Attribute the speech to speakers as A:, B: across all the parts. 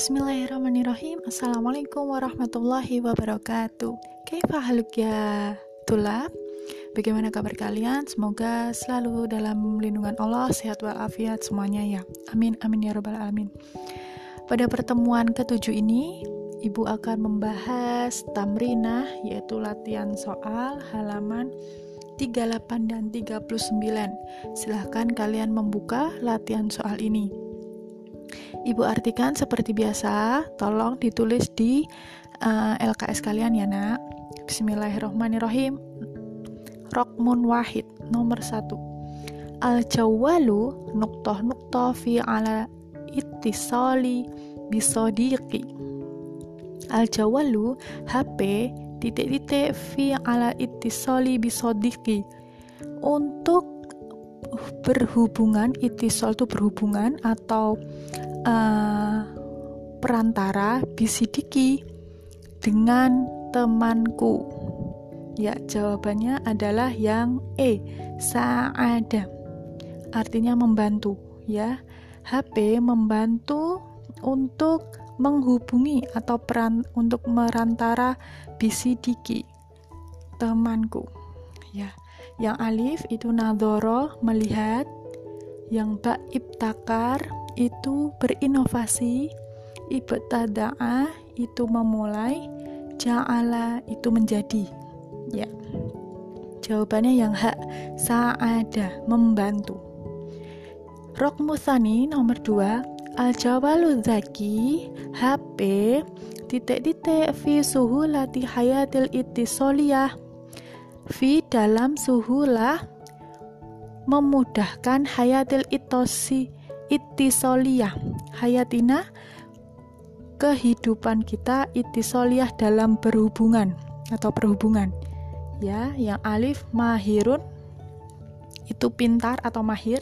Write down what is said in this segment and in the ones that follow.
A: Bismillahirrahmanirrahim. Assalamualaikum warahmatullahi wabarakatuh. Kaifa haluk ya tulab? Bagaimana kabar kalian? Semoga selalu dalam lindungan Allah Sehat walafiat semuanya ya. Amin amin ya rabbal alamin. Pada pertemuan ketujuh ini Ibu akan membahas tamrinah Yaitu latihan soal halaman 38 dan 39 Silahkan kalian membuka latihan soal ini Ibu artikan seperti biasa, tolong ditulis di uh, eh, LKS kalian ya nak. Bismillahirrohmanirrohim. Rokmun wahid nomor satu. Al jawalu nuktoh nuktoh fi ala ittisali bisodiki. Al jawalu HP titik-titik fi ala ittisali bisodiki. Untuk berhubungan itisol itu berhubungan atau uh, perantara bisidiki dengan temanku? Ya, jawabannya adalah yang E, saada. Artinya membantu, ya. HP membantu untuk menghubungi atau peran untuk merantara bisidiki temanku. Ya. Yang alif itu nadoro melihat, yang ba ibtakar itu berinovasi, ibtada'a itu memulai, ja'ala itu menjadi. Ya. Jawabannya yang hak sa'ada membantu. Rok musani nomor 2 Al jawalu zaki HP titik-titik fi suhulati hayatil ittisoliyah fi dalam suhulah memudahkan hayatil itosi ittisoliyah hayatina kehidupan kita ittisoliyah dalam berhubungan atau perhubungan. Ya yang alif mahirun itu pintar atau mahir.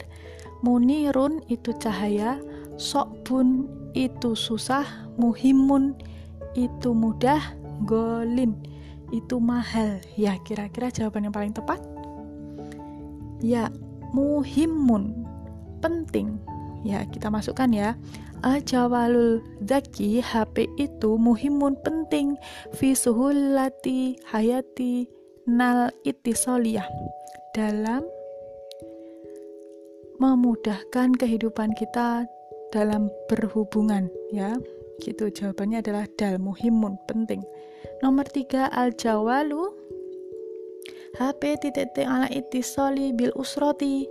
A: Munirun itu cahaya. Sokbun itu susah. Muhimun itu mudah. Golin itu mahal. Ya kira-kira jawaban yang paling tepat? Ya muhimun penting. Ya, kita masukkan ya. Ajawalul zaki HP itu muhimun penting. Fi suhulati hayati nal itisoliyah dalam memudahkan kehidupan kita dalam berhubungan ya. Gitu jawabannya adalah dal muhimun penting nomor tiga al jawalu HP titik ala itisoli bil usroti.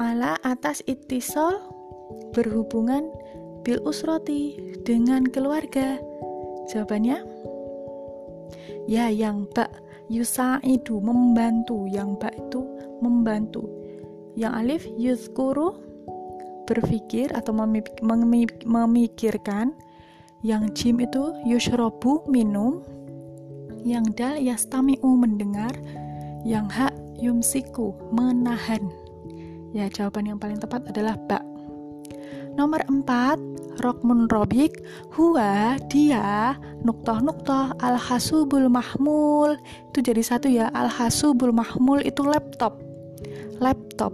A: Ala atas itisol berhubungan bil usroti dengan keluarga. Jawabannya ya yang bak yusa itu membantu. Yang bak itu membantu. Yang alif yuzkuru berpikir atau memikirkan yang jim itu yushrobu minum yang dal yastami'u mendengar yang hak yumsiku menahan Ya, jawaban yang paling tepat adalah bak. Nomor 4, Rokmun Robik, huwa, dia, nuktoh nuktoh, al-hasubul mahmul. Itu jadi satu ya, al-hasubul mahmul itu laptop. Laptop.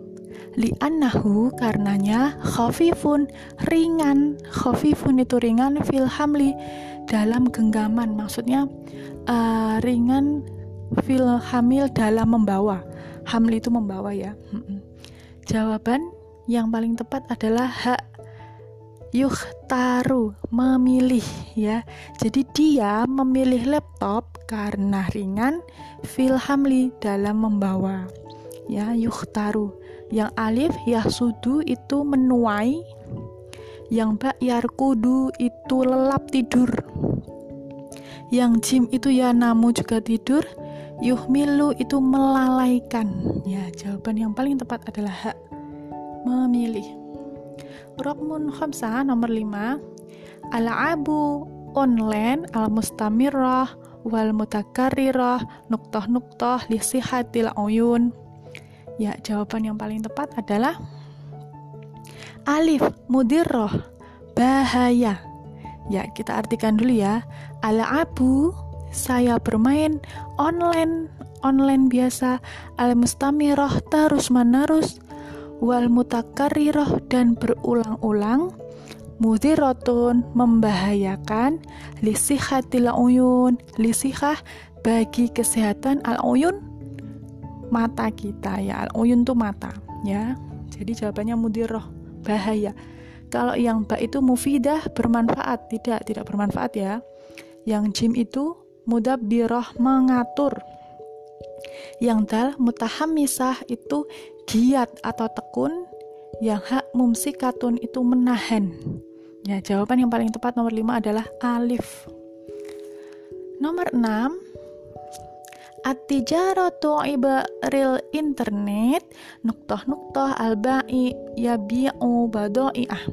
A: Li'annahu karenanya khafifun, ringan. Khafifun itu ringan, fil hamli, dalam genggaman. Maksudnya uh, ringan fil hamil dalam membawa. Hamli itu membawa ya. Jawaban yang paling tepat adalah hak yuhtaru memilih ya. Jadi dia memilih laptop karena ringan filhamli dalam membawa. Ya, yuhtaru. Yang alif yahsudu itu menuai. Yang ba yarkudu itu lelap tidur. Yang jim itu ya namu juga tidur. Yuhmilu itu melalaikan. Ya jawaban yang paling tepat adalah hak memilih. Rokmun khamsa nomor 5 Al-abu online al-mustamirah wal mutakarirah nuktoh nuktoh lisihatil uyun ya jawaban yang paling tepat adalah alif mudirroh bahaya. Ya kita artikan dulu ya. Al-abu saya bermain online online biasa. Al mustamirah terus menerus. Wal mutakarirah dan berulang-ulang. Mudirotun membahayakan. Lisihatil uyun lisihah bagi kesehatan al uyun mata kita ya. Uyun tuh mata ya. Jadi jawabannya mudiroh bahaya. Kalau yang ba itu mufidah bermanfaat. Tidak tidak bermanfaat ya. Yang jim itu mudabbiroh mengatur. Yang dal mutahamisah itu giat atau tekun. Yang hak mumsikatun itu menahan. Ya jawaban yang paling tepat nomor 5 adalah alif. Nomor 6 At-tijaratu ibaril internet nuktoh-nuktoh al-ba'i yabi'u badoi'ah.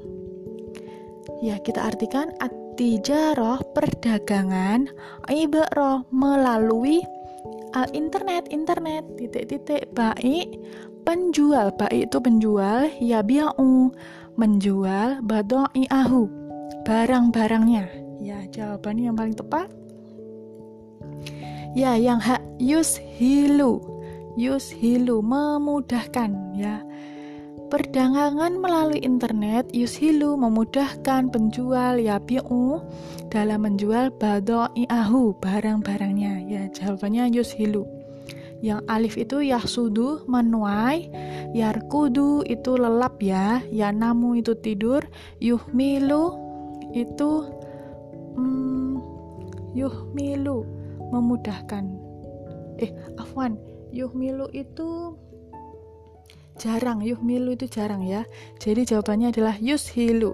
A: Ya, kita artikan at-tijarah perdagangan ibarah melalui al internet internet titik-titik baik penjual baik itu penjual ya bia'u menjual badoi'ahu. Barang-barangnya. Ya jawabannya yang paling tepat Ya, yang hak yushilu. Yushilu memudahkan ya. Perdagangan melalui internet yushilu memudahkan penjual ya bi'u dalam menjual bado'i'ahu barang-barangnya. Ya, jawabannya yushilu. Yang alif itu yahsudu menuai, yarkudu itu lelap ya, ya namu itu tidur, yuhmilu itu hmm, yuhmilu memudahkan. Eh afwan yuhmilu itu jarang yuhmilu itu jarang ya. Jadi jawabannya adalah yushilu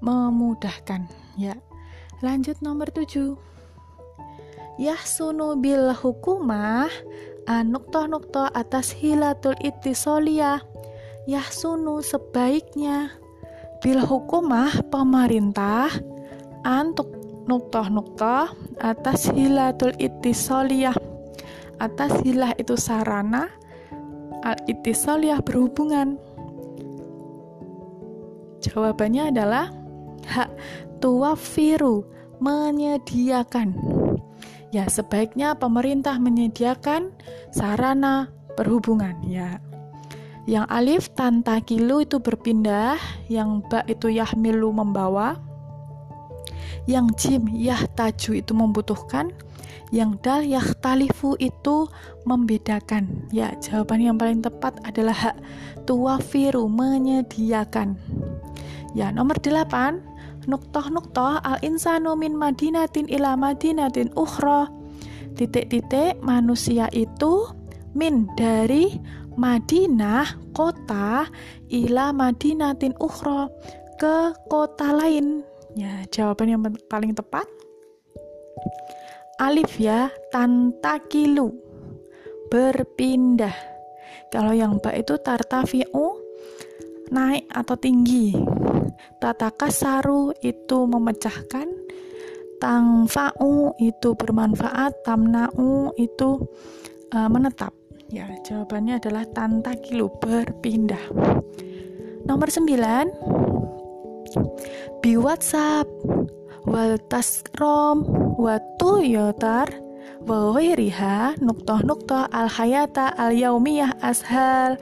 A: memudahkan ya. Lanjut nomor 7 yahsunu bil hukumah anuktoh nuktoh atas hilatul itisoliyah yahsunu sebaiknya bil hukumah pemerintah antuk nuktoh-nuktoh atas hilatul itisoliyah atas hilah itu sarana al itisoliyah berhubungan. Jawabannya adalah hak tuwafiru menyediakan. Ya sebaiknya pemerintah menyediakan sarana perhubungan ya. Yang alif tantakilu itu berpindah yang ba itu yahmilu membawa yang jim yahtaju itu membutuhkan yang dal yahtalifu itu membedakan. Ya jawaban yang paling tepat adalah hak tuwafiru menyediakan. Ya nomor 8 nuktoh nuktoh al insanu min madinatin ila madinatin ukhra. Titik-titik manusia itu min dari Madinah kota ila Madinatin ukhra ke kota lain Ya, jawaban yang paling tepat alif ya, tantakilu berpindah. Kalau yang ba itu tartafi'u naik atau tinggi. Tatakasaru itu memecahkan. Tangfa'u itu bermanfaat, tamna'u itu uh, menetap. Ya, jawabannya adalah tantakilu berpindah. Nomor 9 bi WhatsApp wal tasrom wa tuyotar wa ghairiha nuktoh nuktoh al hayata al yaumiyah ashal.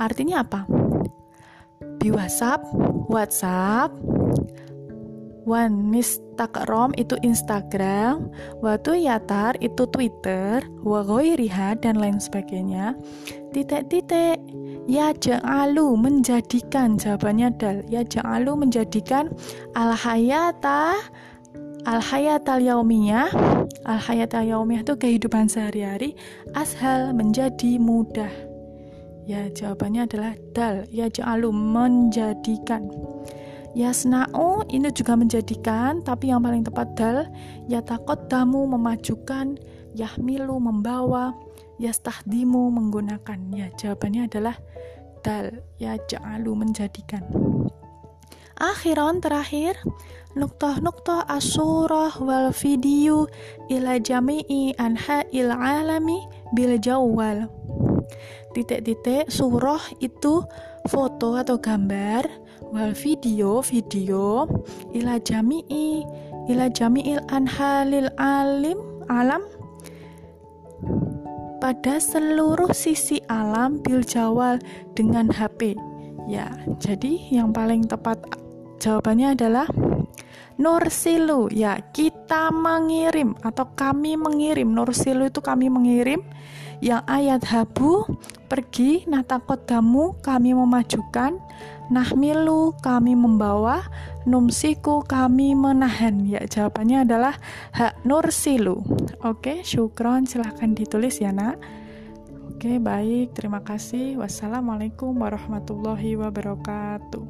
A: Artinya apa? Bi WhatsApp WhatsApp Wan Instagram itu Instagram, Watu Yatar itu Twitter, Wagoiriha dan lain sebagainya. Titik-titik Ya ja'alu menjadikan jawabannya dal. Ya ja'alu menjadikan al hayata al yaumiyah al hayatal yaumiyah itu kehidupan sehari-hari ashal menjadi mudah. Ya jawabannya adalah dal. Ya ja'alu menjadikan. Yasna'u ini juga menjadikan, tapi yang paling tepat dal. Ya takut damu memajukan, yahmilu membawa, yastahdimu menggunakan ya jawabannya adalah dal ya ja'alu menjadikan. Akhiran terakhir nuktoh nuktoh asurah wal video ila jami'i anha il alami bil jawwal. Titik-titik surah itu foto atau gambar wal video video ila jami'i ila jami'il anhalil alim alam pada seluruh sisi alam bil jawal dengan HP. Ya, jadi yang paling tepat jawabannya adalah Nursilu ya kita mengirim atau kami mengirim Nursilu itu kami mengirim yang ayat habu pergi natakodamu kami memajukan nahmilu kami membawa, numsiku kami menahan. Ya, jawabannya adalah hak nursilu. Oke, syukron silahkan ditulis ya, Nak. Oke, baik. Terima kasih. Wassalamualaikum warahmatullahi wabarakatuh.